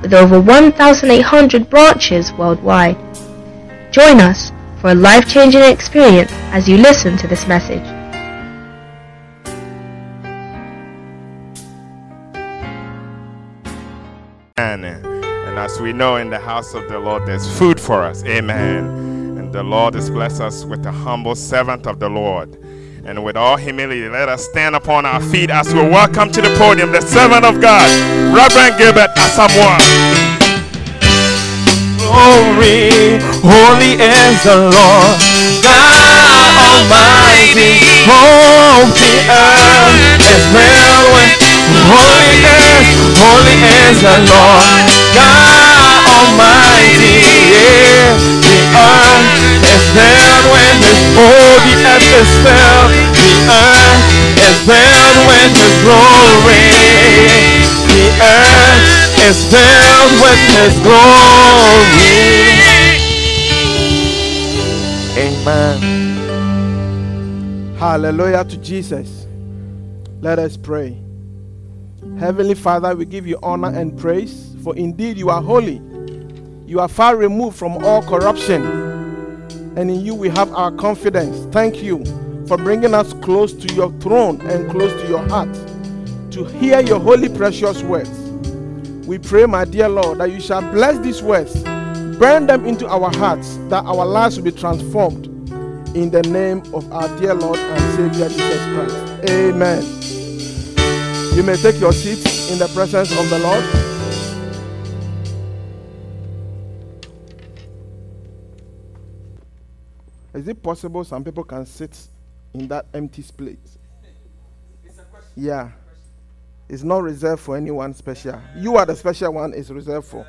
with over 1,800 branches worldwide. Join us for a life-changing experience as you listen to this message. Amen. and as we know in the house of the Lord, there's food for us. Amen. And the Lord has blessed us with the humble servant of the Lord. And with all humility, let us stand upon our feet as we welcome to the podium the servant of God, Reverend Gilbert Asamoah. Glory, holy is the Lord, God Almighty. Oh, the earth is filled holy is, holy is the Lord, God Almighty. Yeah, the earth is filled with His oh, the earth is filled, the earth is filled with His glory. The earth is filled with His glory. Amen. Hallelujah to Jesus. Let us pray. Heavenly Father, we give you honor and praise, for indeed you are holy. You are far removed from all corruption, and in you we have our confidence. Thank you for bringing us close to your throne and close to your heart to hear your holy, precious words. We pray, my dear Lord, that you shall bless these words, burn them into our hearts, that our lives will be transformed in the name of our dear Lord and Savior Jesus Christ. Amen. You may take your seats in the presence of the Lord. Is it possible some people can sit in that empty place? Yeah. It's not reserved for anyone special. You are the special one, it's reserved for.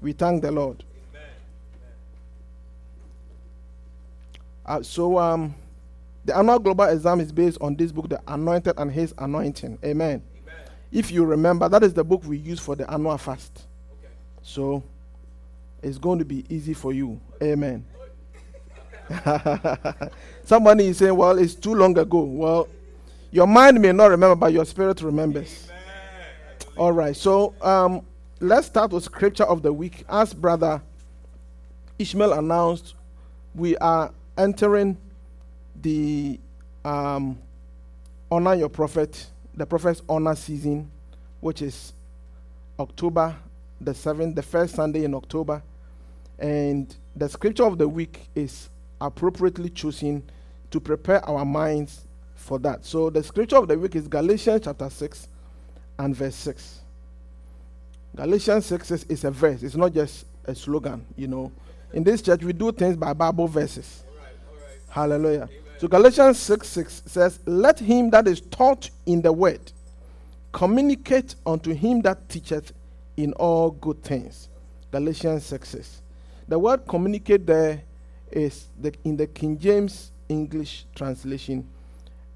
We thank the Lord. Uh, so, um, the annual global exam is based on this book, The Anointed and His Anointing. Amen. If you remember, that is the book we use for the annual fast. So, it's going to be easy for you. Amen. Somebody is saying, well, it's too long ago. Well, your mind may not remember, but your spirit remembers. All right. So, um, let's start with scripture of the week. As Brother Ishmael announced, we are entering the um, honor your prophet, the prophet's honor season, which is October the 7th, the first Sunday in October. And the scripture of the week is appropriately chosen to prepare our minds for that. So the scripture of the week is Galatians chapter 6 and verse 6. Galatians 6 is, is a verse, it's not just a slogan, you know. In this church, we do things by Bible verses. Hallelujah. So Galatians 6 6 says, Let him that is taught in the word communicate unto him that teacheth in all good things. Galatians 6 6. The word communicate there is the, in the King James English translation.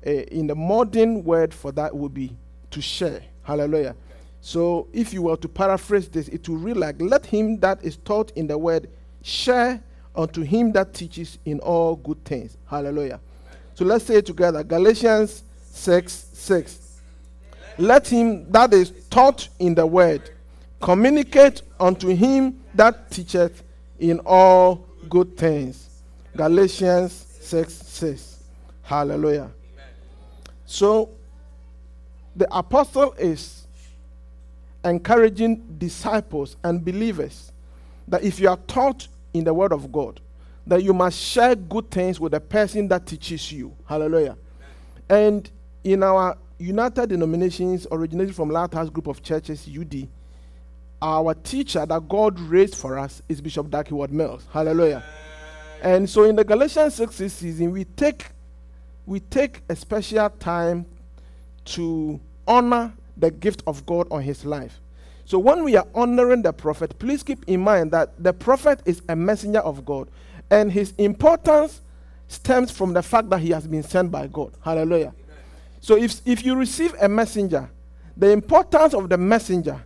Uh, in the modern word for that would be to share. Hallelujah. So if you were to paraphrase this, it would read like, Let him that is taught in the word share unto him that teaches in all good things. Hallelujah. So let's say together. Galatians 6 6. Let him that is taught in the word communicate unto him that teacheth in all good things. Galatians 6 6. Hallelujah. So the apostle is encouraging disciples and believers that if you are taught in the word of God, that you must share good things with the person that teaches you. Hallelujah. And in our United Denominations, originated from Lighthouse Group of Churches, UD, our teacher that God raised for us is Bishop Dag Heward Mills. Hallelujah. And so in the Galatians 6 season, we take we take a special time to honor the gift of God on his life. So when we are honoring the prophet, please keep in mind that the prophet is a messenger of God, and his importance stems from the fact that he has been sent by God. Hallelujah. So if, if you receive a messenger, the importance of the messenger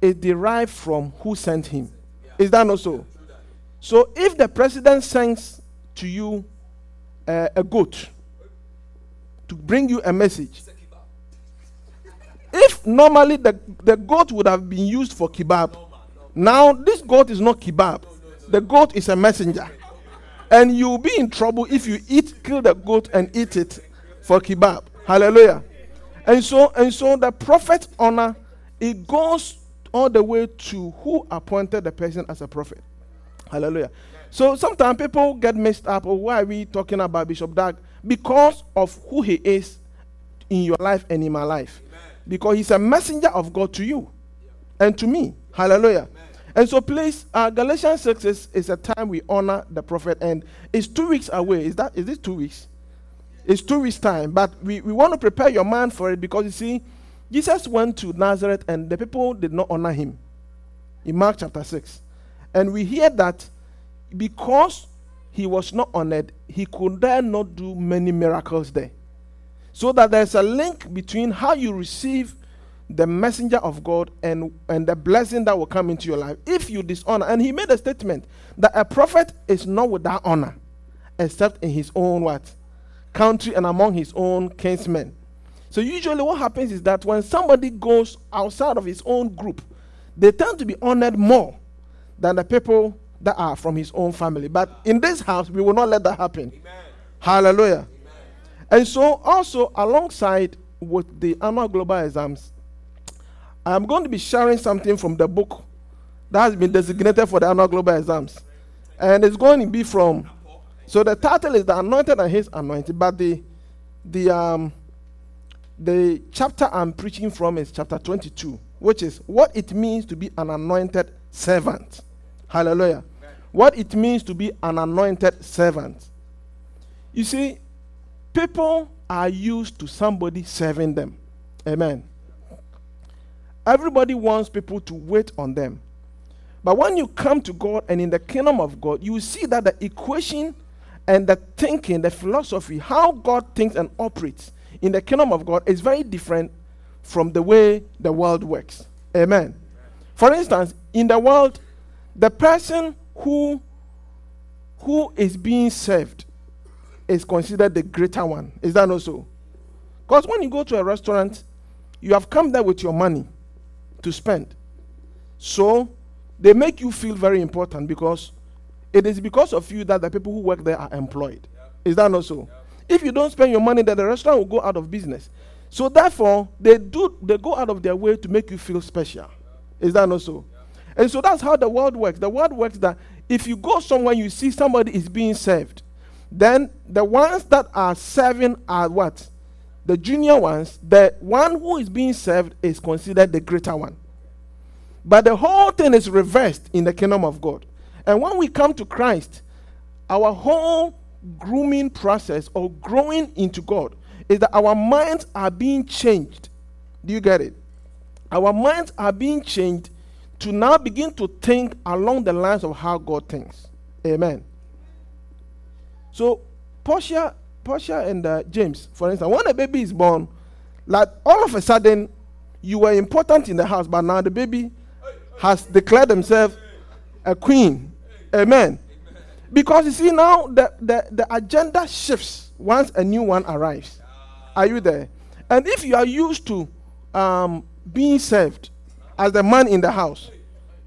is derived from who sent him. Is that not so? So if the president sends to you uh, a goat to bring you a message, if normally the, the goat would have been used for kebab, now this goat is not kebab. The goat is a messenger. And you'll be in trouble if you eat, kill the goat and eat it for kebab. Hallelujah. And so, and so the prophet honor, it goes all the way to who appointed the person as a prophet. Hallelujah. So sometimes people get mixed up. Oh, why are we talking about Bishop Dag? Because of who he is in your life and in my life. Amen. Because he's a messenger of God to you and to me. Hallelujah. Amen. And so, please, uh, Galatians 6 is, is a time we honor the prophet, and it's two weeks away. Is that is this two weeks? It's two weeks' time, but we, we want to prepare your mind for it because you see, Jesus went to Nazareth and the people did not honor him in Mark chapter 6. And we hear that because he was not honored, he could then not do many miracles there. So that there's a link between how you receive the messenger of God and, and the blessing that will come into your life if you dishonor. And he made a statement that a prophet is not without honor except in his own what? Country and among his own kinsmen. So usually what happens is that when somebody goes outside of his own group, they tend to be honored more than the people that are from his own family. But in this house, we will not let that happen. Amen. Hallelujah. Amen. And so also alongside with the annual global exams, I'm going to be sharing something from the book that has been designated for the annual global exams. And it's going to be from, so the title is The Anointed and His Anointed, but the, the, um, the chapter I'm preaching from is chapter 22, which is what it means to be an anointed servant. Hallelujah. What it means to be an anointed servant. You see, people are used to somebody serving them. Amen. Everybody wants people to wait on them. But when you come to God and in the kingdom of God, you see that the equation and the thinking, the philosophy, how God thinks and operates in the kingdom of God is very different from the way the world works. Amen. For instance, in the world, the person who who is being served is considered the greater one. Is that not so? Because when you go to a restaurant, you have come there with your money to spend. So they make you feel very important because it is because of you that the people who work there are employed. Is that not so? If you don't spend your money, then the restaurant will go out of business. So therefore, they do they go out of their way to make you feel special. Is that not so? And so that's how the world works. The world works that if you go somewhere you see somebody is being served, then the ones that are serving are what? the junior ones, the one who is being served is considered the greater one. But the whole thing is reversed in the kingdom of God. And when we come to Christ, our whole grooming process or growing into God is that our minds are being changed. Do you get it? Our minds are being changed to now begin to think along the lines of how God thinks. Amen. So, Portia Portia and uh, James, for instance, when a baby is born, like all of a sudden, you were important in the house, but now the baby has declared himself a queen. Amen. Because you see, now the, the, the agenda shifts once a new one arrives. Are you there? And if you are used to um, being served as the man in the house,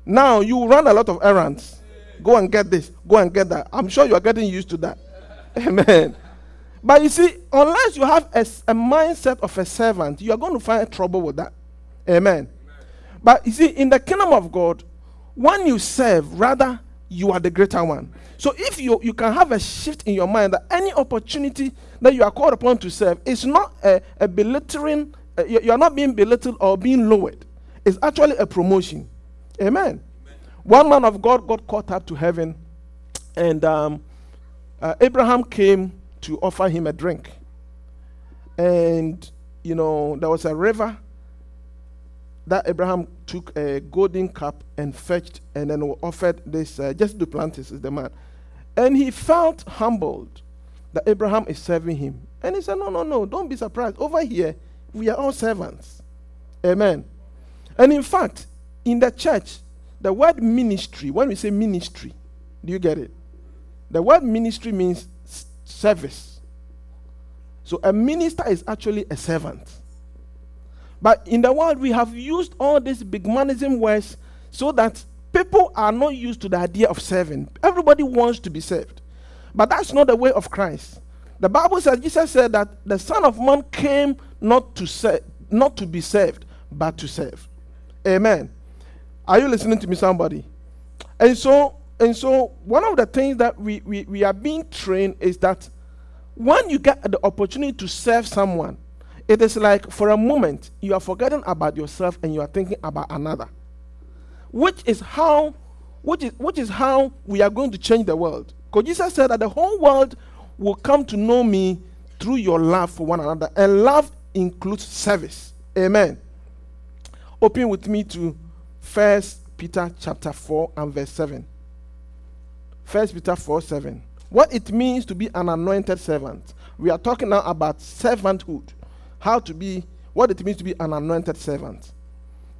now you run a lot of errands. Go and get this, go and get that. I'm sure you are getting used to that. Amen. But you see, unless you have a, a mindset of a servant, you are going to find trouble with that. Amen. Amen. But you see, in the kingdom of God, when you serve, rather, you are the greater one. So if you, you can have a shift in your mind that any opportunity that you are called upon to serve is not a, a belittling, you, you, are not being belittled or being lowered. It's actually a promotion. Amen. Amen. One man of God got caught up to heaven, and um, uh, Abraham came to offer him a drink. And, you know, there was a river that Abraham took a golden cup and fetched and then offered this, uh, Jesse Duplantis is the man. And he felt humbled that Abraham is serving him. And he said, No, no, no, don't be surprised. Over here, we are all servants. Amen. And in fact, in the church, the word ministry, when we say ministry, do you get it? The word ministry means service. So a minister is actually a servant. But in the world, we have used all these bigmanism words so that people are not used to the idea of serving. Everybody wants to be served. But that's not the way of Christ. The Bible says, Jesus said that the Son of Man came not to serve, not to be served, but to serve. Amen. Are you listening to me, somebody? And so, and so one of the things that we, we, we are being trained is that when you get the opportunity to serve someone, it is like for a moment you are forgetting about yourself and you are thinking about another. Which is how which is which is how we are going to change the world. Because Jesus said that the whole world will come to know me through your love for one another. And love includes service. Amen. Open with me to First Peter chapter 4 and verse 7. First Peter 4 7. What it means to be an anointed servant. We are talking now about servanthood. How to be, what it means to be an anointed servant.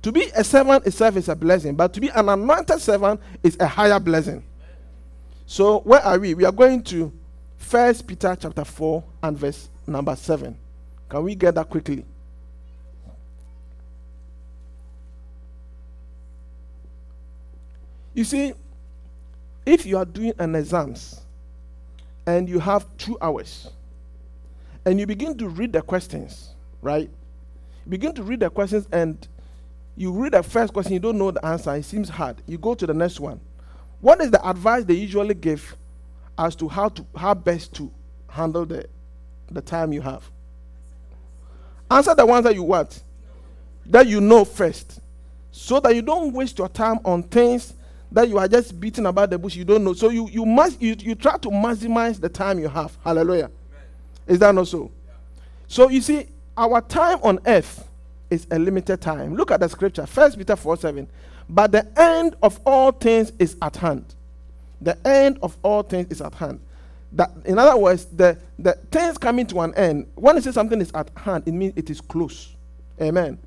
To be a servant itself is a blessing, but to be an anointed servant is a higher blessing. So where are we? We are going to First Peter chapter 4 and verse number 7. Can we get that quickly? You see, if you are doing an exams and you have two hours and you begin to read the questions, right? Begin to read the questions and you read the first question, you don't know the answer, it seems hard. You go to the next one. What is the advice they usually give as to how to how best to handle the the time you have? Answer the ones that you want, that you know first, so that you don't waste your time on things that you are just beating about the bush you don't know. So you you must you, you try to maximize the time you have. Hallelujah. Amen. Is that not so? Yeah. So you see, our time on earth is a limited time. Look at the scripture, First Peter 4 7. But the end of all things is at hand. The end of all things is at hand. That, in other words, the, the things coming to an end, when it says something is at hand, it means it is close. Amen.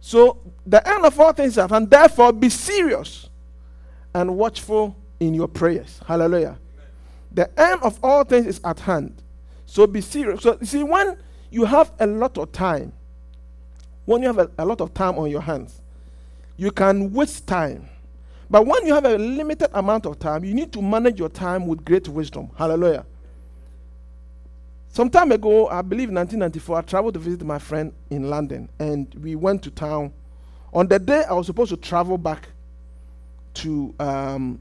So the end of all things is at hand. Therefore, be serious and watchful in your prayers. Hallelujah. Amen. The end of all things is at hand. So be serious. So you see, when you have a lot of time, when you have a, a lot of time on your hands, you can waste time. But when you have a limited amount of time, you need to manage your time with great wisdom. Hallelujah. Some time ago, I believe in 1994, I traveled to visit my friend in London, and we went to town. On the day I was supposed to travel back to um,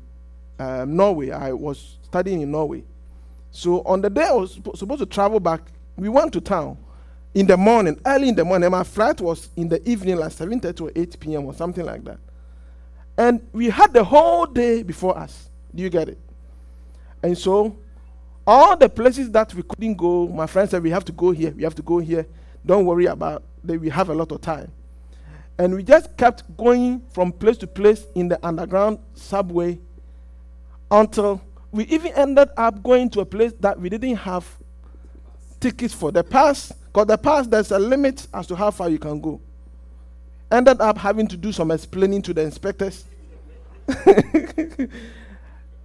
uh, Norway, I was studying in Norway. So on the day I was supposed to travel back, we went to town in the morning, early in the morning. My flight was in the evening, like 7:30 or 8 p.m. or something like that. And we had the whole day before us. Do you get it? And so, all the places that we couldn't go, my friend said, we have to go here, we have to go here. Don't worry about that, we have a lot of time. And we just kept going from place to place in the underground subway until we even ended up going to a place that we didn't have tickets for. The pass, because the pass, there's a limit as to how far you can go ended up having to do some explaining to the inspectors.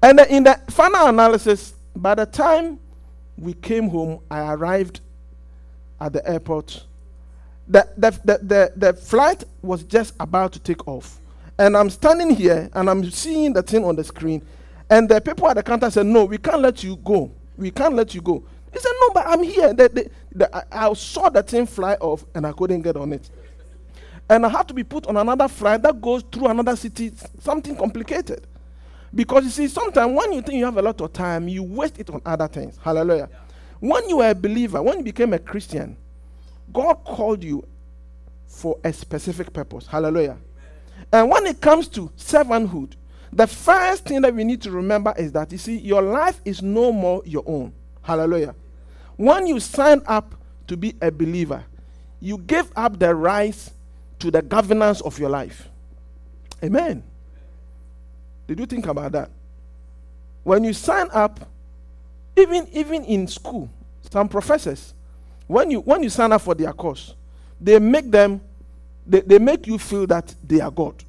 and in the final analysis, by the time we came home, I arrived at the airport. The, the, the, the, the flight was just about to take off. And I'm standing here and I'm seeing the thing on the screen. And the people at the counter said, No, we can't let you go. We can't let you go. He said, No, but I'm here. I, I saw the thing fly off and I couldn't get on it and I have to be put on another flight that goes through another city, something complicated. Because you see, sometimes when you think you have a lot of time, you waste it on other things. Hallelujah. Yeah. When you were a believer, when you became a Christian, God called you for a specific purpose. Hallelujah. Amen. And when it comes to servanthood, the first thing that we need to remember is that you see, your life is no more your own. Hallelujah. When you sign up to be a believer, you give up the rights to the governance of your life. Amen. Did you think about that? When you sign up, even even in school, some professors, when you when you sign up for their course, they make them they, they make you feel that they are God.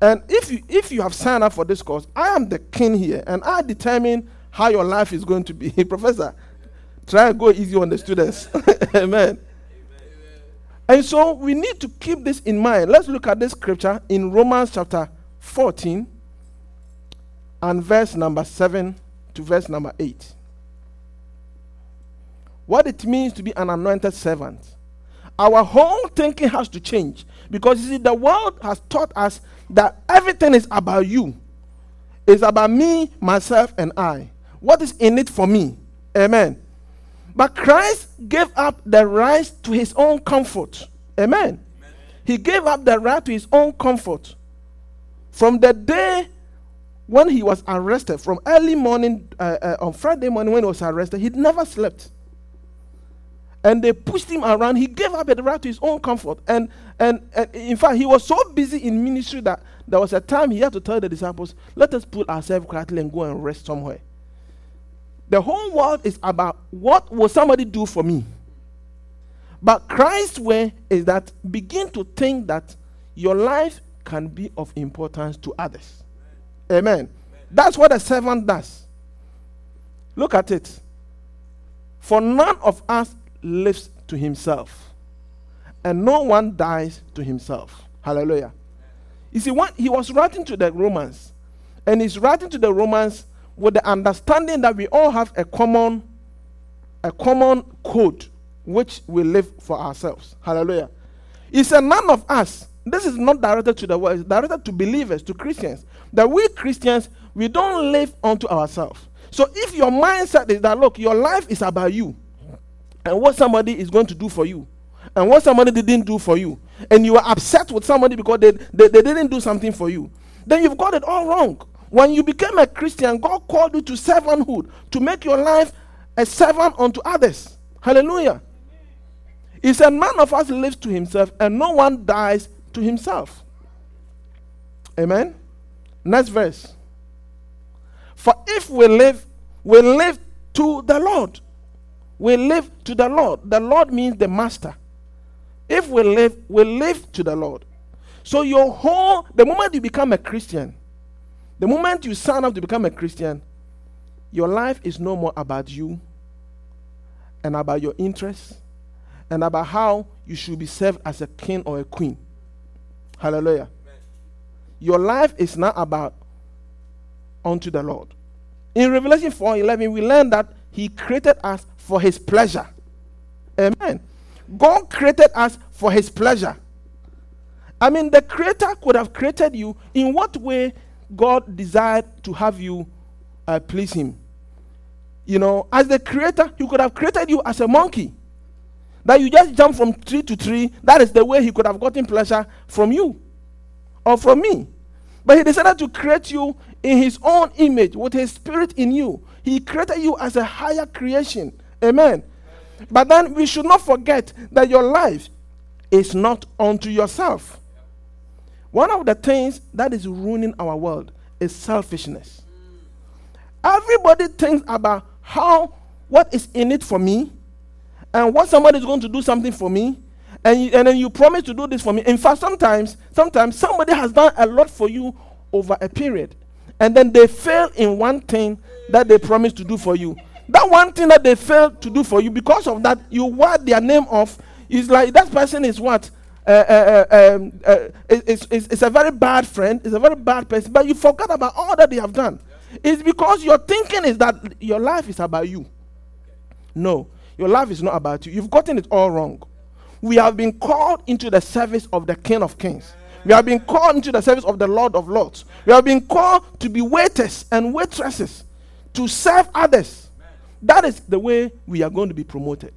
And if you if you have signed up for this course, I am the king here, and I determine how your life is going to be. Professor, try and go easy on the students. Amen. And so we need to keep this in mind. Let's look at this scripture in Romans chapter 14 and verse number 7 to verse number 8. What it means to be an anointed servant. Our whole thinking has to change because you see, the world has taught us that everything is about you. It's about me, myself, and I. What is in it for me? Amen. But Christ gave up the right to his own comfort. Amen. Amen. He gave up the right to his own comfort. From the day when he was arrested, from early morning uh, uh, on Friday morning when he was arrested, he never slept. And they pushed him around. He gave up the right to his own comfort. And, and, and in fact, he was so busy in ministry that there was a time he had to tell the disciples, let us put ourselves quietly and go and rest somewhere. The whole world is about what will somebody do for me? But Christ's way is that begin to think that your life can be of importance to others. Amen. Amen. That's what a servant does. Look at it. For none of us lives to himself, and no one dies to himself. Hallelujah. You see, what he was writing to the Romans, and he's writing to the Romans with the understanding that we all have a common, a common code which we live for ourselves. Hallelujah. He said, None of us, this is not directed to the world, it's directed to believers, to Christians. That we Christians, we don't live unto ourselves. So if your mindset is that, look, your life is about you and what somebody is going to do for you and what somebody didn't do for you, and you are upset with somebody because they, they, they didn't do something for you, then you've got it all wrong. When you became a Christian, God called you to servanthood, to make your life a servant unto others. Hallelujah. He said, None of us lives to himself, and no one dies to himself. Amen. Next verse. For if we live, we live to the Lord. We live to the Lord. The Lord means the master. If we live, we live to the Lord. So your whole the moment you become a Christian, the moment you sign up to become a Christian, your life is no more about you and about your interests and about how you should be served as a king or a queen. Hallelujah. Amen. Your life is not about unto the Lord. In Revelation 4 11, we learn that He created us for His pleasure. Amen. God created us for His pleasure. I mean, the Creator could have created you. In what way God desired to have you uh, please Him. You know, as the creator, He could have created you as a monkey. That you just jump from tree to tree. That is the way He could have gotten pleasure from you or from me. But He decided to create you in His own image with His Spirit in you. He created you as a higher creation. Amen. But then we should not forget that your life is not unto yourself. One of the things that is ruining our world is selfishness. Everybody thinks about how, what is in it for me, and what somebody is going to do something for me, and, you, and then you promise to do this for me. In fact, sometimes, sometimes somebody has done a lot for you over a period, and then they fail in one thing that they promised to do for you. That one thing that they failed to do for you, because of that, you word their name off. Is like that person is what uh, uh, uh, um, it's, a very bad friend, it's a very bad person, but you forgot about all that they have done. It's because your thinking is that your life is about you. No, your life is not about you. You've gotten it all wrong. We have been called into the service of the King of Kings. We have been called into the service of the Lord of Lords. We have been called to be waiters and waitresses, to serve others. That is the way we are going to be promoted.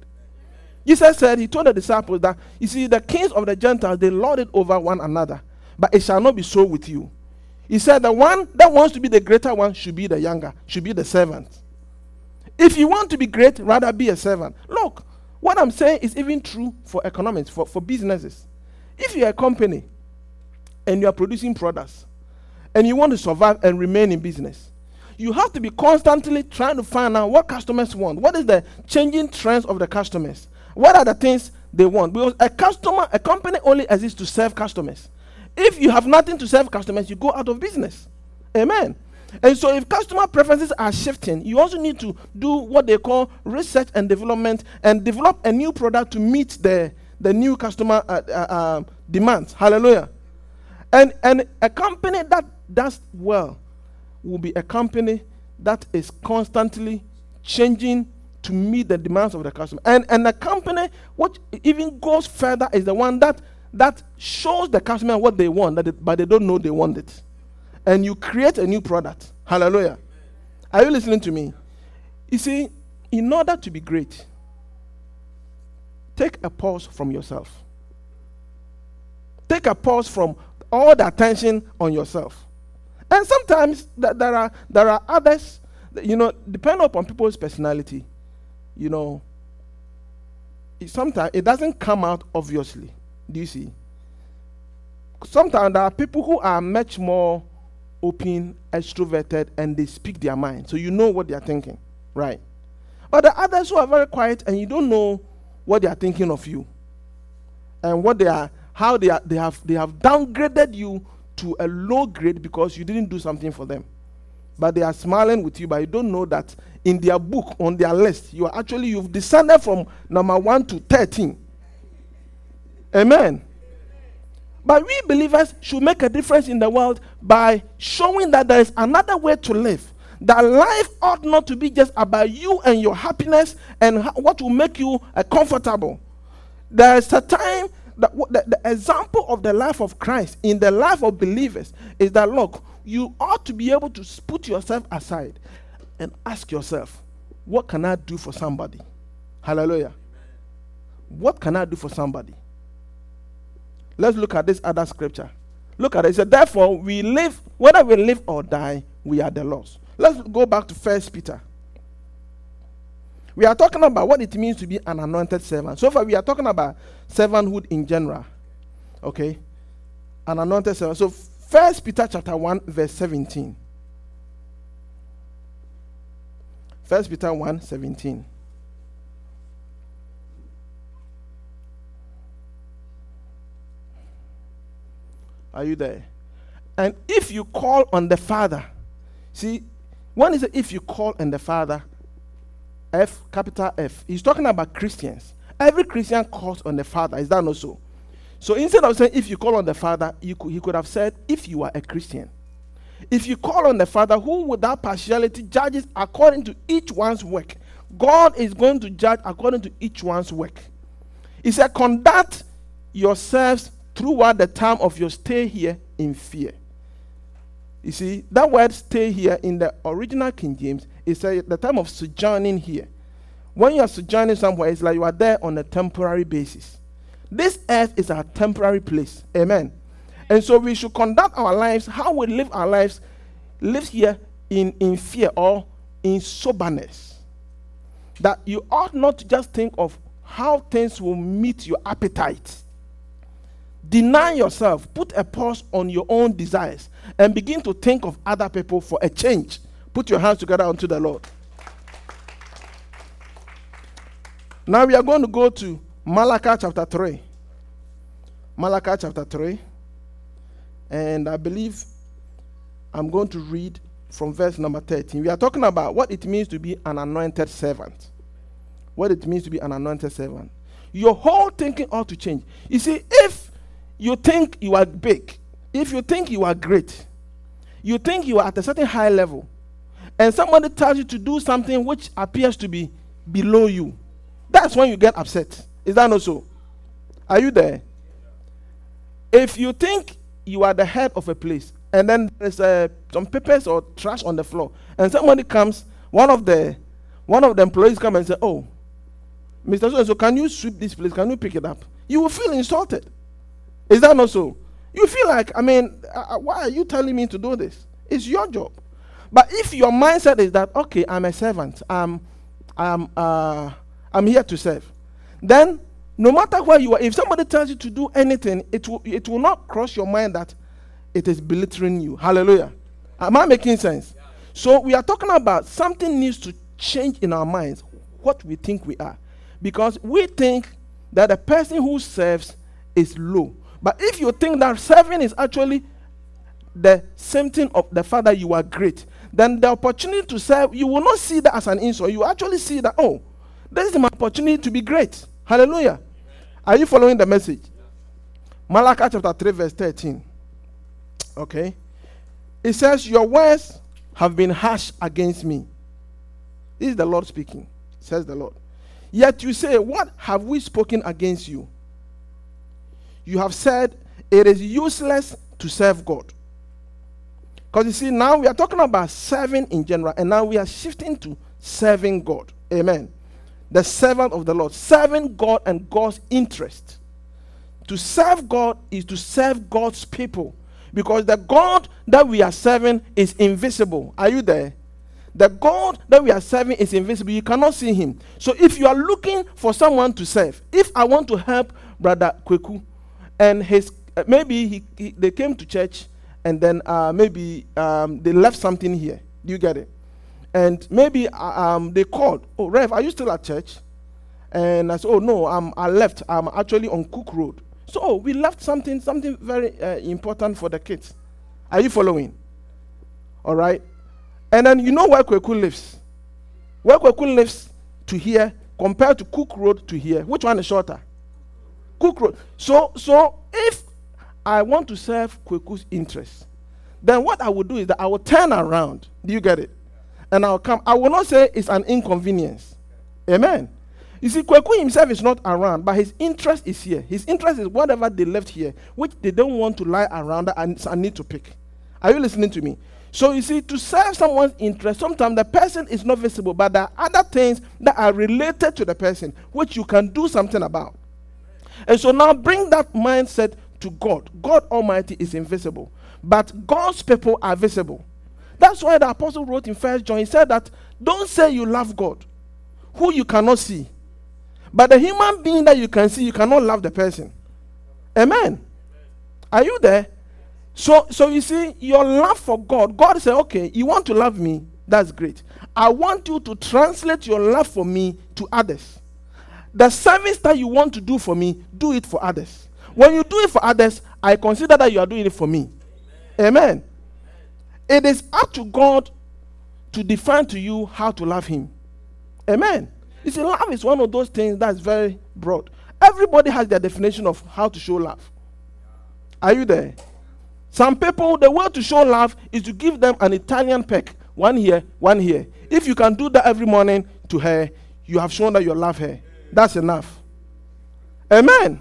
Jesus said, He told the disciples that, you see, the kings of the Gentiles, they lord it over one another, but it shall not be so with you. He said, The one that wants to be the greater one should be the younger, should be the servant. If you want to be great, rather be a servant. Look, what I'm saying is even true for economics, for, for businesses. if you're a company and you are producing products and you want to survive and remain in business, you have to be constantly trying to find out what customers want. What is the changing trends of the customers? What are the things they want? Because a customer, a company only exists to serve customers. If you have nothing to serve customers, you go out of business. Amen. And so, if customer preferences are shifting, you also need to do what they call research and development and develop a new product to meet the, the new customer uh, uh, uh, demands. Hallelujah. And, and a company that does well will be a company that is constantly changing to meet the demands of the customer. And, and a company which even goes further is the one that, that shows the customer what they want, they, but they don't know they want it and you create a new product. Hallelujah. Are you listening to me? You see, in order to be great, take a pause from yourself. Take a pause from all the attention on yourself. And sometimes th- there are there are others, you know, depending upon people's personality, you know, sometimes it doesn't come out obviously. Do you see? Sometimes there are people who are much more open, extroverted, and they speak their mind. So you know what they are thinking, right? But the others who are very quiet and you don't know what they are thinking of you. And what they are, how they are, they have they have downgraded you to a low grade because you didn't do something for them. But they are smiling with you, but you don't know that in their book, on their list, you are actually you've descended from number one to thirteen. Amen. But we believers should make a difference in the world by showing that there is another way to live. That life ought not to be just about you and your happiness and what will make you uh, comfortable. There is a time that w- the, the example of the life of Christ in the life of believers is that look, you ought to be able to put yourself aside and ask yourself, what can I do for somebody? Hallelujah. What can I do for somebody? Let's look at this other scripture. Look at it. It said, Therefore, we live, whether we live or die, we are the Lord's. Let's go back to First Peter. We are talking about what it means to be an anointed servant. So far, we are talking about servanthood in general. Okay? An anointed servant. So, First Peter chapter 1, verse 17. First Peter 1, 17. Are you there? And if you call on the Father, see, one is if you call on the Father, F, capital F, he's talking about Christians. Every Christian calls on the Father. Is that not so? So instead of saying if you call on the Father, could, he could have said if you are a Christian. If you call on the Father, who without partiality judges according to each one's work, God is going to judge according to each one's work. He said, conduct yourselves throughout the time of your stay here in fear. You see, that word stay here in the original King James is the time of sojourning here. When you are sojourning somewhere, it's like you are there on a temporary basis. This earth is a temporary place. Amen. And so we should conduct our lives, how we live our lives, live here in, in fear or in soberness. That you ought not to just think of how things will meet your appetite. Deny yourself, put a pause on your own desires, and begin to think of other people for a change. Put your hands together unto the Lord. Now we are going to go to Malachi chapter 3. Malachi chapter 3. And I believe I'm going to read from verse number 13. We are talking about what it means to be an anointed servant. What it means to be an anointed servant. Your whole thinking ought to change. You see, if you think you are big, if you think you are great, you think you are at a certain high level, and somebody tells you to do something which appears to be below you, that's when you get upset. Is that not so? Are you there? If you think you are the head of a place, and then there's uh, some papers or trash on the floor, and somebody comes, one of the one of the employees come and say, "Oh, Mr. So, so can you sweep this place? Can you pick it up?" You will feel insulted. Is that not so? You feel like, I mean, uh, why are you telling me to do this? It's your job. But if your mindset is that, okay, I'm a servant, I'm, I'm, uh, I'm here to serve, then no matter where you are, if somebody tells you to do anything, it will, it will not cross your mind that it is belittling you. Hallelujah. Am I making sense? So we are talking about something needs to change in our minds what we think we are. Because we think that the person who serves is low. But if you think that serving is actually the same thing of the fact that you are great, then the opportunity to serve, you will not see that as an insult. You actually see that, oh, this is my opportunity to be great. Hallelujah. Are you following the message? Malachi chapter 3, verse 13. Okay. It says, Your words have been harsh against me. This is the Lord speaking, says the Lord. Yet you say, What have we spoken against you? You have said, It is useless to serve God. Because you see, now we are talking about serving in general, and now we are shifting to serving God. Amen. The servant of the Lord, serving God and God's interest. To serve God is to serve God's people. Because the God that we are serving is invisible. Are you there? The God that we are serving is invisible. You cannot see him. So if you are looking for someone to serve, if I want to help Brother Kweku, and his uh, maybe he, he, they came to church and then uh, maybe um, they left something here. Do you get it? And maybe uh, um, they called, oh, Rev, are you still at church? And I said, oh, no, I'm, I left. I'm actually on Cook Road. So oh, we left something, something very uh, important for the kids. Are you following? All right. And then you know where Kweku lives. Where Kweku lives to here compared to Cook Road to here. Which one is shorter? Cook Road. So, so if I want to serve Kweku's interests, then what I will do is that I will turn around. Do you get it? And I'll come. I will not say it's an inconvenience. Amen. You see, Kweku himself is not around, but his interest is here. His interest is whatever they left here, which they don't want to lie around and, and need to pick. Are you listening to me? So you see, to serve someone's interest, sometimes the person is not visible, but there are other things that are related to the person which you can do something about. And so now bring that mindset to God. God Almighty is invisible, but God's people are visible. That's why the apostle wrote in First John, he said that don't say you love God, who you cannot see. But the human being that you can see, you cannot love the person. Amen. Are you there? So, so you see, your love for God, God said, okay, you want to love me, that's great. I want you to translate your love for me to others. The service that you want to do for me, do it for others. When you do it for others, I consider that you are doing it for me. Amen. Amen. It is up to God to define to you how to love Him. Amen. You see, love is one of those things that's very broad. Everybody has their definition of how to show love. Are you there? Some people, the way to show love is to give them an Italian peck, one here, one here. If you can do that every morning to her, you have shown that you love her. That's enough. Amen.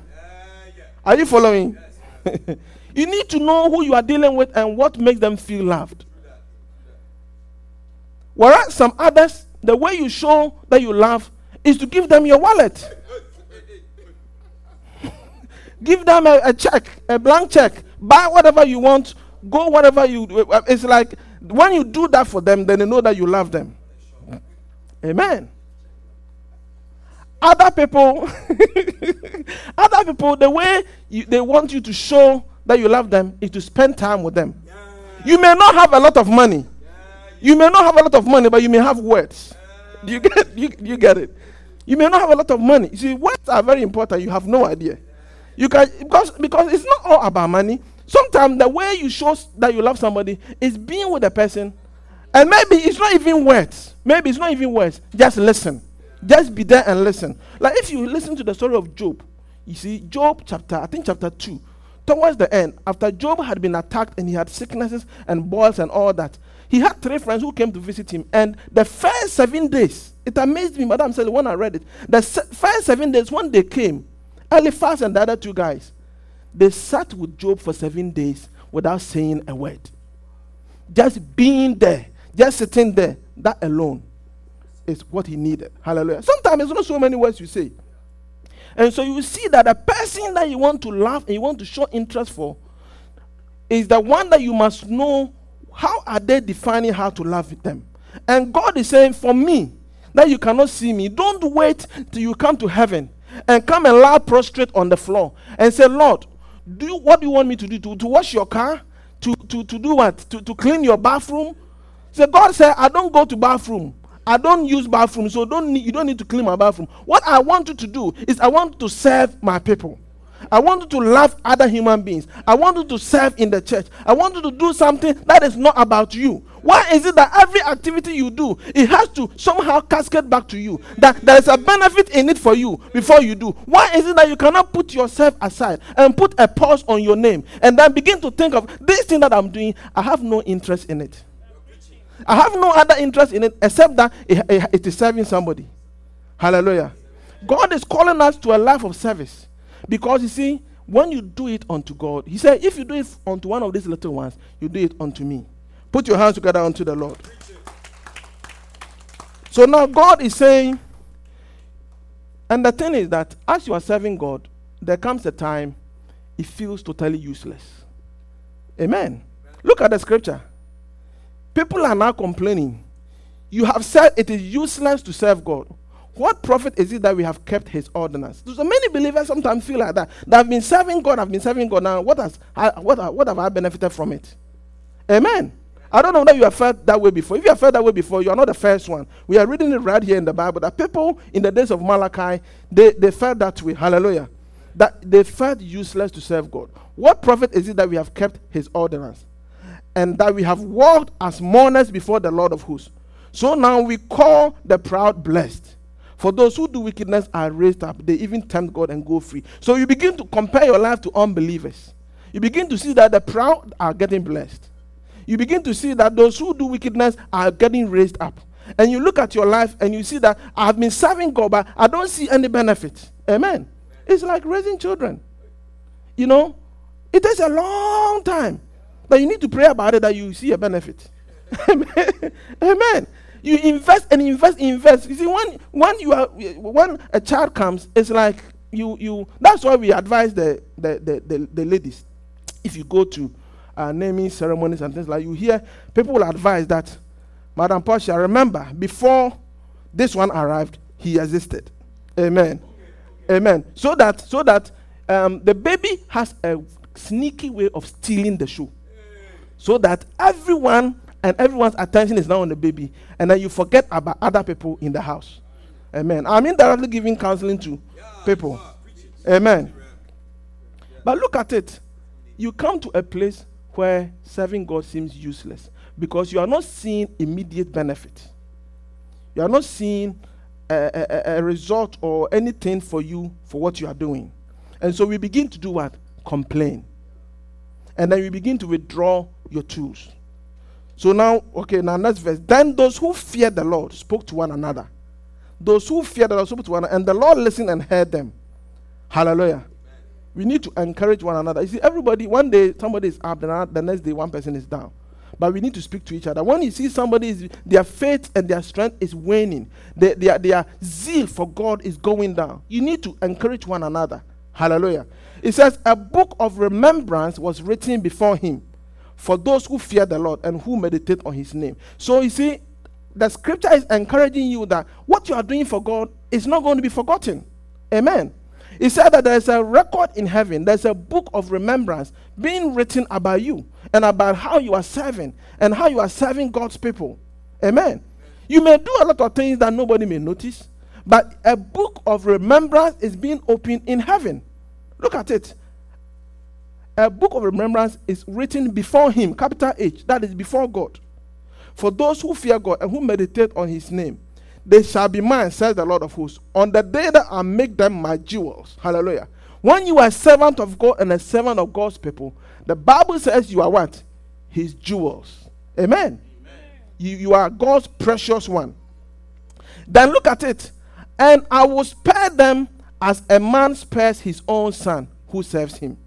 Are you following? you need to know who you are dealing with and what makes them feel loved. Whereas some others, the way you show that you love is to give them your wallet. give them a, a, check, a blank check. Buy whatever you want. Go whatever you. Uh, it's like when you do that for them, then they know that you love them. Amen. Other people, other people, the way you, they want you to show that you love them is to spend time with them. Yeah. You may not have a lot of money. Yeah, you may not have a lot of money, but you may have words. Yeah. Do you get you, you get it? You may not have a lot of money. You see, words are very important. You have no idea. You can because because it's not all about money. Sometimes the way you show that you love somebody is being with a person, and maybe it's not even words. Maybe it's not even words. Just listen. Just be there and listen. Like if you listen to the story of Job, you see, Job chapter, I think chapter 2, towards the end, after Job had been attacked and he had sicknesses and boils and all that, he had three friends who came to visit him. And the first seven days, it amazed me, Madam said, when I read it, the se- first seven days, when they came, Eliphaz and the other two guys, they sat with Job for seven days without saying a word. Just being there, just sitting there, that alone is what he needed. Hallelujah. Sometimes it's not so many words you say. And so you see that the person that you want to love and you want to show interest for is the one that you must know how are they defining how to love them. And God is saying, for me, that you cannot see me, don't wait till you come to heaven and come and lie prostrate on the floor and say, Lord, do you, what do you want me to do? To, to wash your car? To, to, to do what? To, to clean your bathroom? So God said, I don't go to bathroom. I don't use bathroom, so don't need, you don't need to clean my bathroom. What I want you to do is I want to serve my people. I want you to love other human beings. I want you to serve in the church. I want you to do something that is not about you. Why is it that every activity you do, it has to somehow cascade back to you? That there is a benefit in it for you before you do. Why is it that you cannot put yourself aside and put a pause on your name and then begin to think of this thing that I'm doing? I have no interest in it. I have no other interest in it except that it, it, it is serving somebody. Hallelujah. God is calling us to a life of service. Because you see, when you do it unto God, He said, if you do it unto one of these little ones, you do it unto me. Put your hands together unto the Lord. So now God is saying, and the thing is that as you are serving God, there comes a time it feels totally useless. Amen. Look at the scripture. People are now complaining. You have said it is useless to serve God. What profit is it that we have kept his ordinance? So many believers sometimes feel like that. They have been serving God, I've been serving God now. What, has, what, what have I benefited from it? Amen. I don't know that you have felt that way before. If you have felt that way before, you are not the first one. We are reading it right here in the Bible that people in the days of Malachi, they, they felt that way. Hallelujah. That they felt useless to serve God. What profit is it that we have kept his ordinance? And that we have walked as mourners before the Lord of hosts. So now we call the proud blessed. For those who do wickedness are raised up, they even tempt God and go free. So you begin to compare your life to unbelievers. You begin to see that the proud are getting blessed. You begin to see that those who do wickedness are getting raised up. And you look at your life and you see that I've been serving God, but I don't see any benefit. Amen. It's like raising children. You know, it takes a long time. But you need to pray about it that you see a benefit. Amen. You invest and invest, invest. You see, when when you are when a child comes, it's like you you. That's why we advise the the the, the, the ladies. If you go to uh, naming ceremonies and things like, you hear people will advise that, Madam Portia, remember before this one arrived, he existed. Amen. Amen. So that so that um, the baby has a sneaky way of stealing the shoe, so that everyone and everyone's attention is now on the baby, and then you forget about other people in the house. Amen. I mean, indirectly giving counseling to people. Amen. But look at it. You come to a place where serving God seems useless because you are not seeing immediate benefit. You are not seeing a, a, a, result or anything for you for what you are doing. And so we begin to do what? Complain. And then we begin to withdraw your tools. So now, okay, now next verse. Then those who feared the Lord spoke to one another. Those who feared the Lord spoke to one another, and the Lord listened and heard them. Hallelujah. Amen. We need to encourage one another. You see, everybody, one day somebody is up, the, the next day one person is down. But we need to speak to each other. When you see somebody, is, their faith and their strength is waning, their, their, their zeal for God is going down. You need to encourage one another. Hallelujah. It says, A book of remembrance was written before him for those who fear the Lord and who meditate on his name. So you see, the scripture is encouraging you that what you are doing for God is not going to be forgotten. Amen. He said that there's a record in heaven, there's a book of remembrance being written about you and about how you are serving and how you are serving God's people. Amen. You may do a lot of things that nobody may notice, but a book of remembrance is being opened in heaven. Look at it a book of remembrance is written before him, capital H, that is before God. For those who fear God and who meditate on his name, they shall be mine, says the Lord of hosts, on the day that I make them my jewels. Hallelujah. When you are a servant of God and a servant of God's people, the Bible says you are what? His jewels. Amen. Amen. You, you are God's precious one. Then look at it. And I will spare them as a man spares his own son who serves him.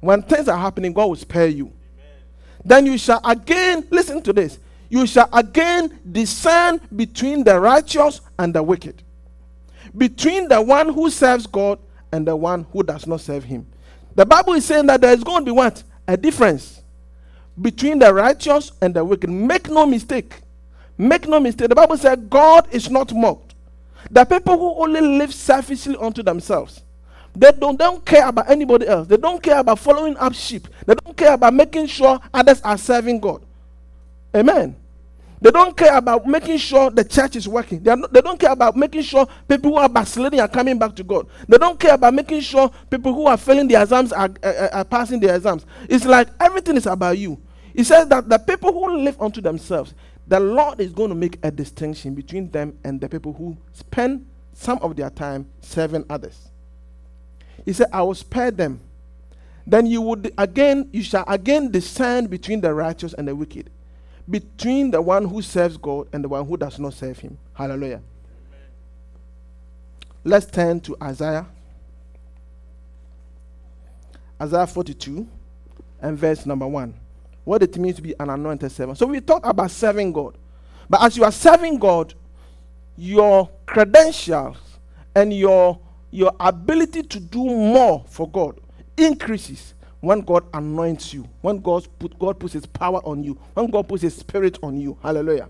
When things are happening, God will spare you. Amen. Then you shall again, listen to this, you shall again discern between the righteous and the wicked, between the one who serves God and the one who does not serve him. The Bible is saying that there is going to be what? A difference between the righteous and the wicked. Make no mistake. Make no mistake. The Bible said God is not mocked. The people who only live selfishly unto themselves. They don't, they don't care about anybody else. They don't care about following up sheep. They don't care about making sure others are serving God. Amen. They don't care about making sure the church is working. They, not, they don't care about making sure people who are backsliding are coming back to God. They don't care about making sure people who are failing their exams are, uh, are passing their exams. It's like everything is about you. He says that the people who live unto themselves, the Lord is going to make a distinction between them and the people who spend some of their time serving others. He said, I will spare them. Then you would again, you shall again discern between the righteous and the wicked between the one who serves God and the one who does not serve Him. Hallelujah. Amen. Let's turn to Isaiah. Isaiah 42 and verse number 1. What it means to be an anointed servant. So we talk about serving God. But as you are serving God, your credentials and your, your ability to do more for God increases when God anoints you, when God, put, God puts his power on you, when God puts his spirit on you. Hallelujah.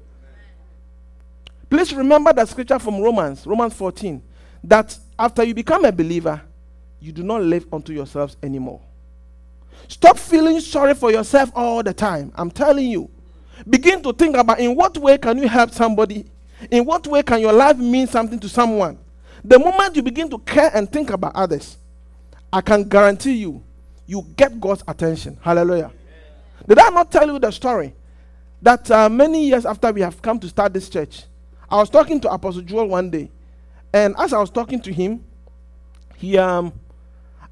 Please remember that scripture from Romans, Romans 14, that after you become a believer, you do not live unto yourselves anymore. Stop feeling sorry for yourself all the time. I'm telling you. Begin to think about in what way can you help somebody? In what way can your life mean something to someone? The moment you begin to care and think about others, I can guarantee you you get God's attention. Hallelujah. Amen. Did I not tell you the story? That uh, many years after we have come to start this church, I was talking to Apostle Joel one day, and as I was talking to him, he um,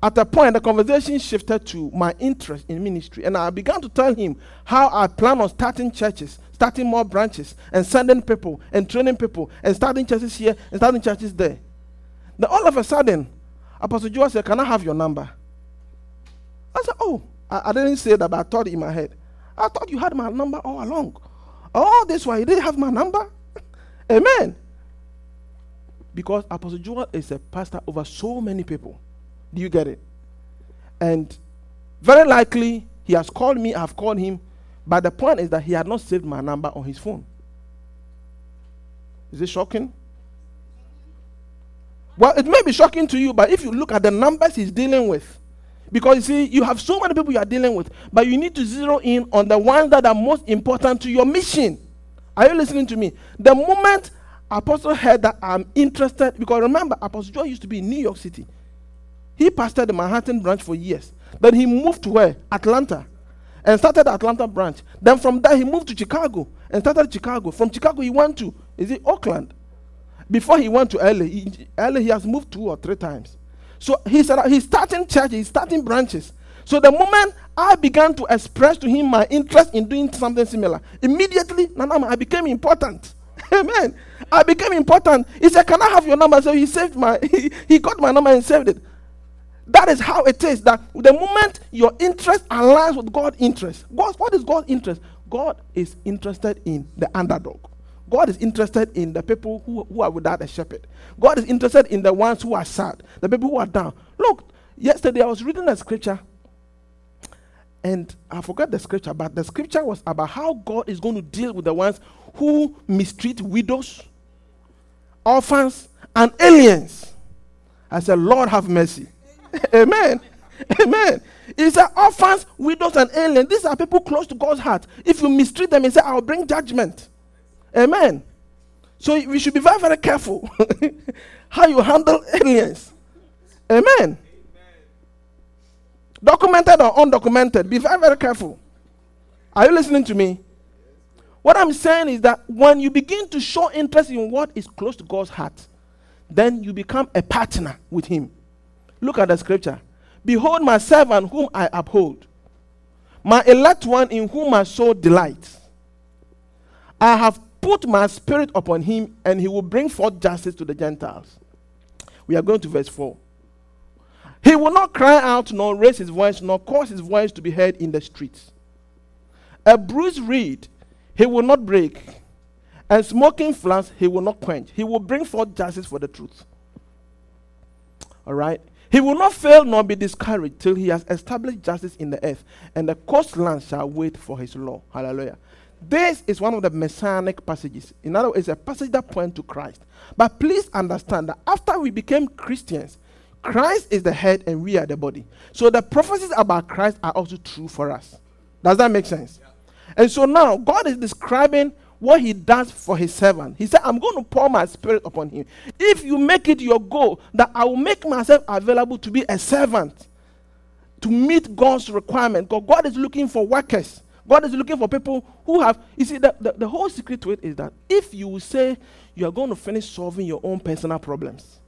at a point the conversation shifted to my interest in ministry, and I began to tell him how I plan on starting churches, starting more branches, and sending people and training people, and starting churches here and starting churches there. Then all of a sudden, Apostle Joel said, "Can I have your number?" I said, Oh, I, I, didn't say that, but I thought in my head. I thought you had my number all along. All this why you didn't have my number? Amen. Because Apostle Joel is a pastor over so many people. Do you get it? And very likely he has called me, I've called him, but the point is that he had not saved my number on his phone. Is it shocking? Well, it may be shocking to you, but if you look at the numbers he's dealing with, because you see, you have so many people you are dealing with, but you need to zero in on the ones that are most important to your mission. Are you listening to me? The moment Apostle heard that I'm interested, because remember, Apostle Joel used to be in New York City. He pastored the Manhattan branch for years. Then he moved to where? Atlanta. And started the Atlanta branch. Then from there he moved to Chicago and started Chicago. From Chicago he went to, is it Oakland? Before he went to LA, he, LA he has moved two or three times. So he said uh, he's starting churches, he's starting branches. So the moment I began to express to him my interest in doing something similar, immediately, Nanama, I became important. Amen. I became important. He said, Can I have your number? So he saved my he, he got my number and saved it. That is how it is. That the moment your interest aligns with God's interest, God, what is God's interest? God is interested in the underdog. God is interested in the people who, who are without a shepherd. God is interested in the ones who are sad, the people who are down. Look, yesterday I was reading a scripture and I forgot the scripture, but the scripture was about how God is going to deal with the ones who mistreat widows, orphans, and aliens. I said, Lord, have mercy. Amen. Amen. He said, orphans, widows, and aliens. These are people close to God's heart. If you mistreat them, He said, I'll bring judgment. Amen. So we should be very, very careful how you handle aliens. Amen. Amen. Documented or undocumented, be very, very careful. Are you listening to me? What I'm saying is that when you begin to show interest in what is close to God's heart, then you become a partner with Him. Look at the scripture. Behold, my servant whom I uphold, my elect one in whom my soul delights. I have put my spirit upon him, and he will bring forth justice to the Gentiles. We are going to verse 4. He will not cry out, nor raise his voice, nor cause his voice to be heard in the streets. A bruised reed he will not break, and smoking flames he will not quench. He will bring forth justice for the truth. All right. He will not fail nor be discouraged till he has established justice in the earth, and the coastland shall wait for his law. Hallelujah. This is one of the messianic passages. In other words, it's a passage that points to Christ. But please understand that after we became Christians, Christ is the head and we are the body. So the prophecies about Christ are also true for us. Does that make sense? Yeah. And so now God is describing what he does for his servant. He said, I'm going to pour my spirit upon him. If you make it your goal that I will make myself available to be a servant, to meet God's requirement, because God is looking for workers. God is looking for people who have, you see, the, the, the whole secret to it is that if you say you are going to finish solving your own personal problems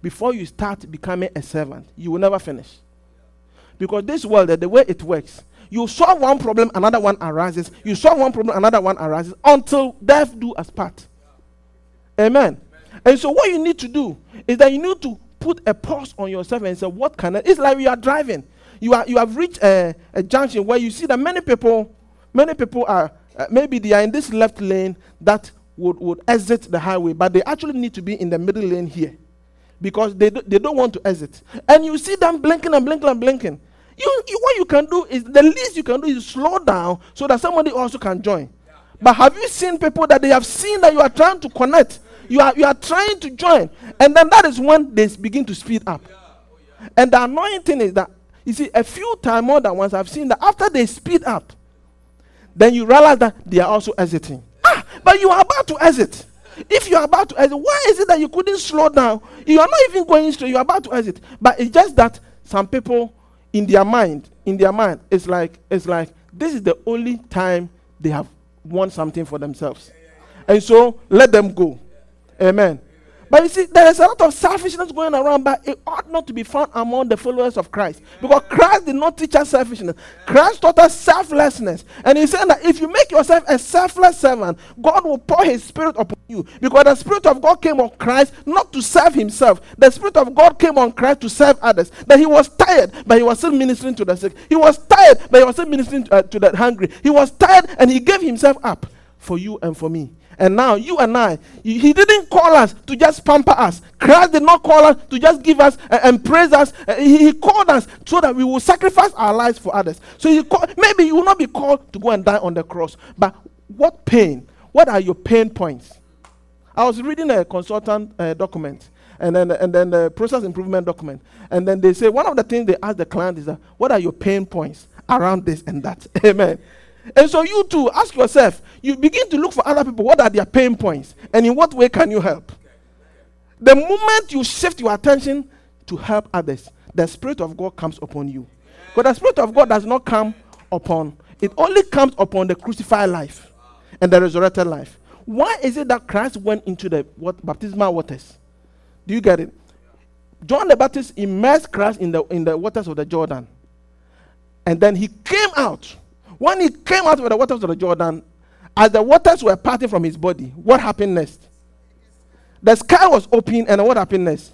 before you start becoming a servant, you will never finish. Because this world, the way it works, you solve one problem, another one arises. You solve one problem, another one arises until death do us part. Amen. And so, what you need to do is that you need to put a pause on yourself and say, What can I? It's like you are driving. You, are, you have reached a, a junction where you see that many people, many people are, uh, maybe they are in this left lane that would, would exit the highway, but they actually need to be in the middle lane here because they, do, they don't want to exit. And you see them blinking and blinking and blinking. You, you, what you can do is the least you can do is slow down so that somebody also can join. But have you seen people that they have seen that you are trying to connect? You are, you are trying to join. And then that is when they begin to speed up. And the annoying thing is that, you see, a few times more than once I've seen that after they speed up, then you realize that they are also exiting. Ah, but you are about to exit. If you are about to exit, why is it that you couldn't slow down? You are not even going straight, you are about to exit. But it's just that some people in their mind, in their mind, it's like it's like this is the only time they have won something for themselves. And so let them go. Amen. But you see, there is a lot of selfishness going around, but it ought not to be found among the followers of Christ. Because Christ did not teach us selfishness. Christ taught us selflessness. And he said that if you make yourself a selfless servant, God will pour his spirit upon you. Because the spirit of God came on Christ not to serve himself. The spirit of God came on Christ to serve others. That he was tired, but he was still ministering to the sick. He was tired, but he was still ministering to, uh, to the hungry. He was tired, and he gave himself up for you and for me. And now you and I, he didn't call us to just pamper us. Christ did not call us to just give us and praise us. Uh, he, he, called us so that we will sacrifice our lives for others. So he call, maybe you will not be called to go and die on the cross. But what pain? What are your pain points? I was reading a consultant uh, document and then and then the process improvement document. And then they say one of the things they ask the client is that what are your pain points around this and that? Amen. And so you too ask yourself, you begin to look for other people. What are their pain points? And in what way can you help? The moment you shift your attention to help others, the Spirit of God comes upon you. But the Spirit of God does not come upon, it only comes upon the crucified life and the resurrected life. Why is it that Christ went into the what, baptismal waters? Do you get it? John the Baptist immersed Christ in the, in the waters of the Jordan. And then he came out when he came out of the waters of the Jordan, as the waters were parting from his body, what happened next? The sky was open, and what happened next?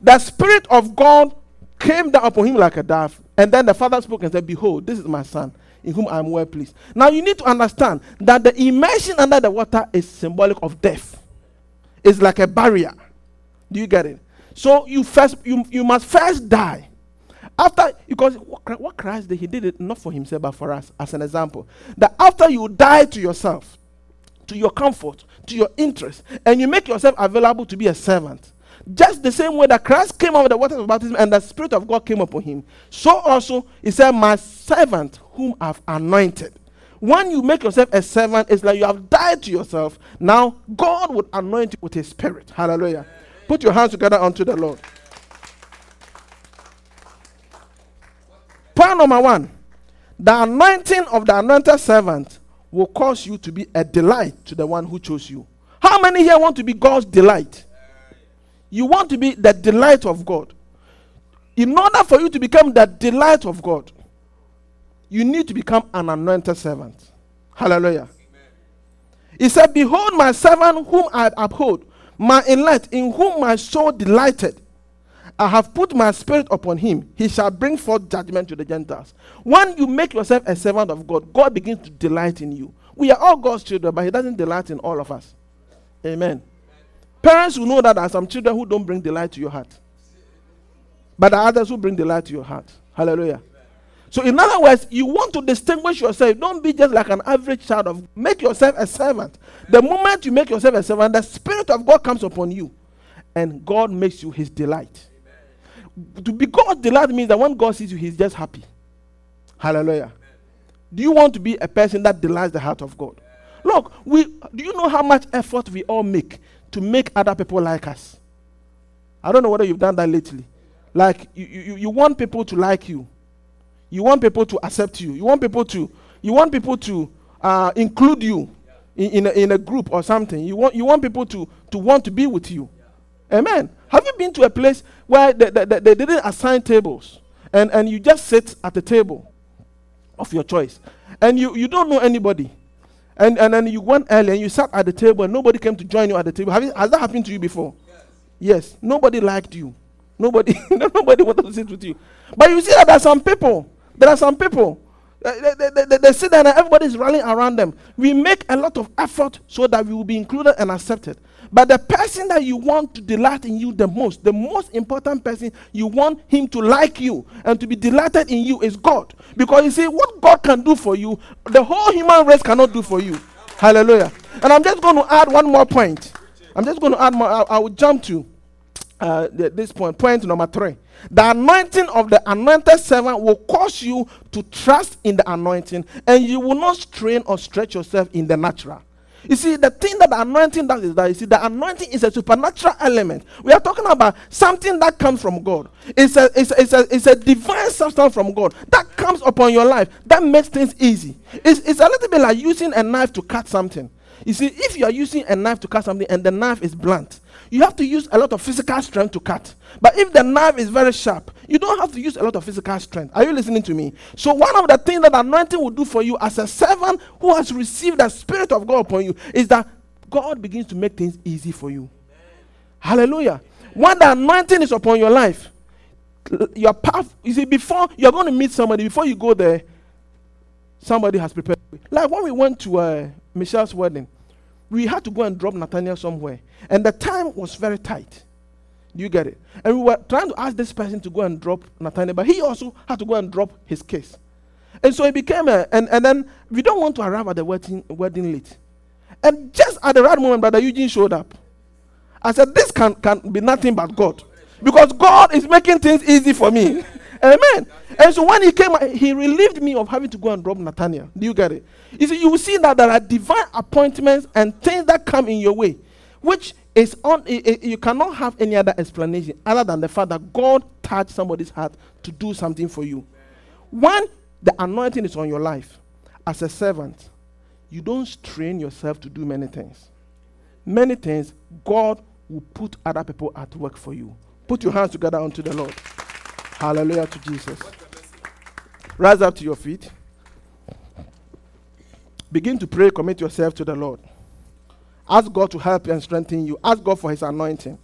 The Spirit of God came down upon him like a dove. And then the Father spoke and said, Behold, this is my Son, in whom I am well pleased. Now you need to understand that the immersion under the water is symbolic of death. It's like a barrier. Do you get it? So you first you, you must first die after, because what Christ did, he did it not for himself, but for us, as an example. That after you die to yourself, to your comfort, to your interest, and you make yourself available to be a servant, just the same way that Christ came of the waters of baptism and the Spirit of God came upon him, so also he said, My servant whom I've anointed. When you make yourself a servant, it's like you have died to yourself. Now God would anoint you with his spirit. Hallelujah. Put your hands together unto the Lord. Point number one the anointing of the anointed servant will cause you to be a delight to the one who chose you. How many here want to be God's delight? You want to be the delight of God. In order for you to become the delight of God, you need to become an anointed servant. Hallelujah. Amen. He said, Behold, my servant whom I uphold, my elect, in whom my soul delighted. I have put my spirit upon him. He shall bring forth judgment to the Gentiles. When you make yourself a servant of God, God begins to delight in you. We are all God's children, but He doesn't delight in all of us. Amen. Parents will know that there are some children who don't bring delight to your heart. but the others who bring delight to your heart. Hallelujah. So, in other words, you want to distinguish yourself. Don't be just like an average child of. Make yourself a servant. The moment you make yourself a servant, the Spirit of God comes upon you, and God makes you His delight. To be God's delight means that when God sees you, He's just happy. Hallelujah. Do you want to be a person that delights the heart of God? Look, we do you know how much effort we all make to make other people like us? I don't know whether you've done that lately. Like you, you, you want people to like you. You want people to accept you. You want people to you want people to uh, include you in, in a, in, a, group or something. You want you want people to to want to be with you. Amen. Have you been to a place where they, they, they didn't assign tables and, and you just sit at the table of your choice and you, you don't know anybody and, and then you went early and you sat at the table and nobody came to join you at the table. You, has that happened to you before? Yes. yes. Nobody liked you. Nobody, nobody wanted to sit with you. But you see that there are some people, there are some people, they, they, they, they sit there and everybody is rallying around them. We make a lot of effort so that we will be included and accepted. But the person that you want to delight in you the most, the most important person you want him to like you and to be delighted in you is God. Because you see, what God can do for you, the whole human race cannot do for you. Hallelujah. And I'm just going to add one more point. I'm just going to add more. I, I will jump to uh, this point. Point number three. The anointing of the anointed servant will cause you to trust in the anointing, and you will not strain or stretch yourself in the natural. You see, the thing that the anointing does is that you see, the anointing is a supernatural element. We are talking about something that comes from God. It's a, it's, a, it's, a, it's a divine substance from God that comes upon your life that makes things easy. It's, it's a little bit like using a knife to cut something. You see, if you are using a knife to cut something and the knife is blunt, you have to use a lot of physical strength to cut. But if the knife is very sharp, you don't have to use a lot of physical strength. Are you listening to me? So, one of the things that anointing will do for you as a servant who has received the Spirit of God upon you is that God begins to make things easy for you. Hallelujah. When the anointing is upon your life, your path, you see, before you're going to meet somebody, before you go there, somebody has prepared. Like when we went to uh, Michelle's wedding, we had to go and drop Nathaniel somewhere. And the time was very tight. Do you get it? And we were trying to ask this person to go and drop Nathaniel, but he also had to go and drop his case. And so it became a, and, and then we don't want to arrive at the wedding, wedding late. And just at the right moment, Brother Eugene showed up. I said, This can, can be nothing but God. Because God is making things easy for me. Amen. And so when he came, he relieved me of having to go and drop Nathaniel. Do you get it? You see, you will see that there are divine appointments and things that come in your way, which is on. You cannot have any other explanation other than the fact that God touched somebody's heart to do something for you. When the anointing is on your life, as a servant, you don't strain yourself to do many things. Many things God will put other people at work for you. Put your hands together unto the Lord. Hallelujah to Jesus. Rise up to your feet. Begin to pray, commit yourself to the Lord. Ask God to help you and strengthen you. Ask God for His anointing.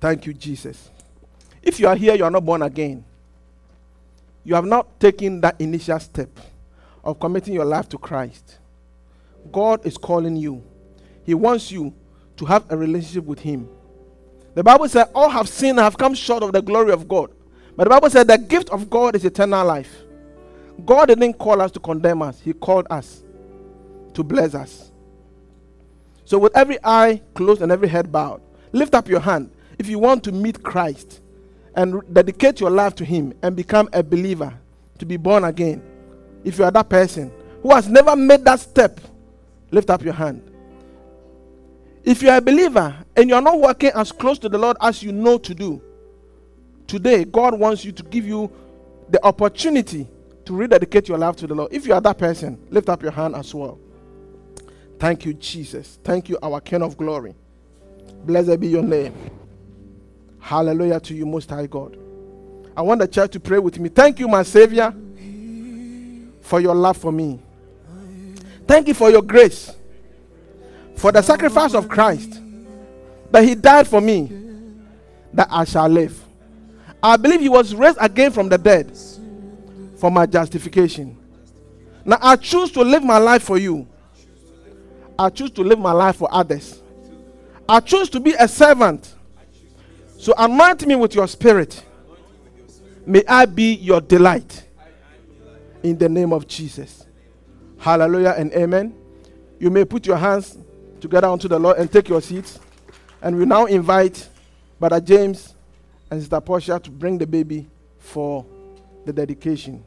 Thank you, Jesus. If you are here, you are not born again. You have not taken that initial step of committing your life to Christ. God is calling you. He wants you to have a relationship with Him. The Bible said, All have sinned and have come short of the glory of God. But the Bible said, The gift of God is eternal life. God didn't call us to condemn us, He called us to bless us. So, with every eye closed and every head bowed, lift up your hand if you want to meet Christ and dedicate your life to Him and become a believer, to be born again. If you are that person who has never made that step, lift up your hand. If you are a believer and you are not working as close to the Lord as you know to do, today God wants you to give you the opportunity to rededicate your life to the Lord. If you are that person, lift up your hand as well. Thank you, Jesus. Thank you, our King of glory. Blessed be your name. Hallelujah to you, Most High God. I want the church to pray with me. Thank you, my Savior, for your love for me. Thank you for your grace for the sacrifice of Christ, that he died for me, that I shall live. I believe he was raised again from the dead for my justification. Now I choose to live my life for you. I choose to live my life for others. I choose to be a servant. So anoint me with your spirit. May I be your delight. In the name of Jesus. Hallelujah and amen. You may put your hands together unto the Lord and take your seats. And we now invite Brother James and Sister Portia to bring the baby for the dedication.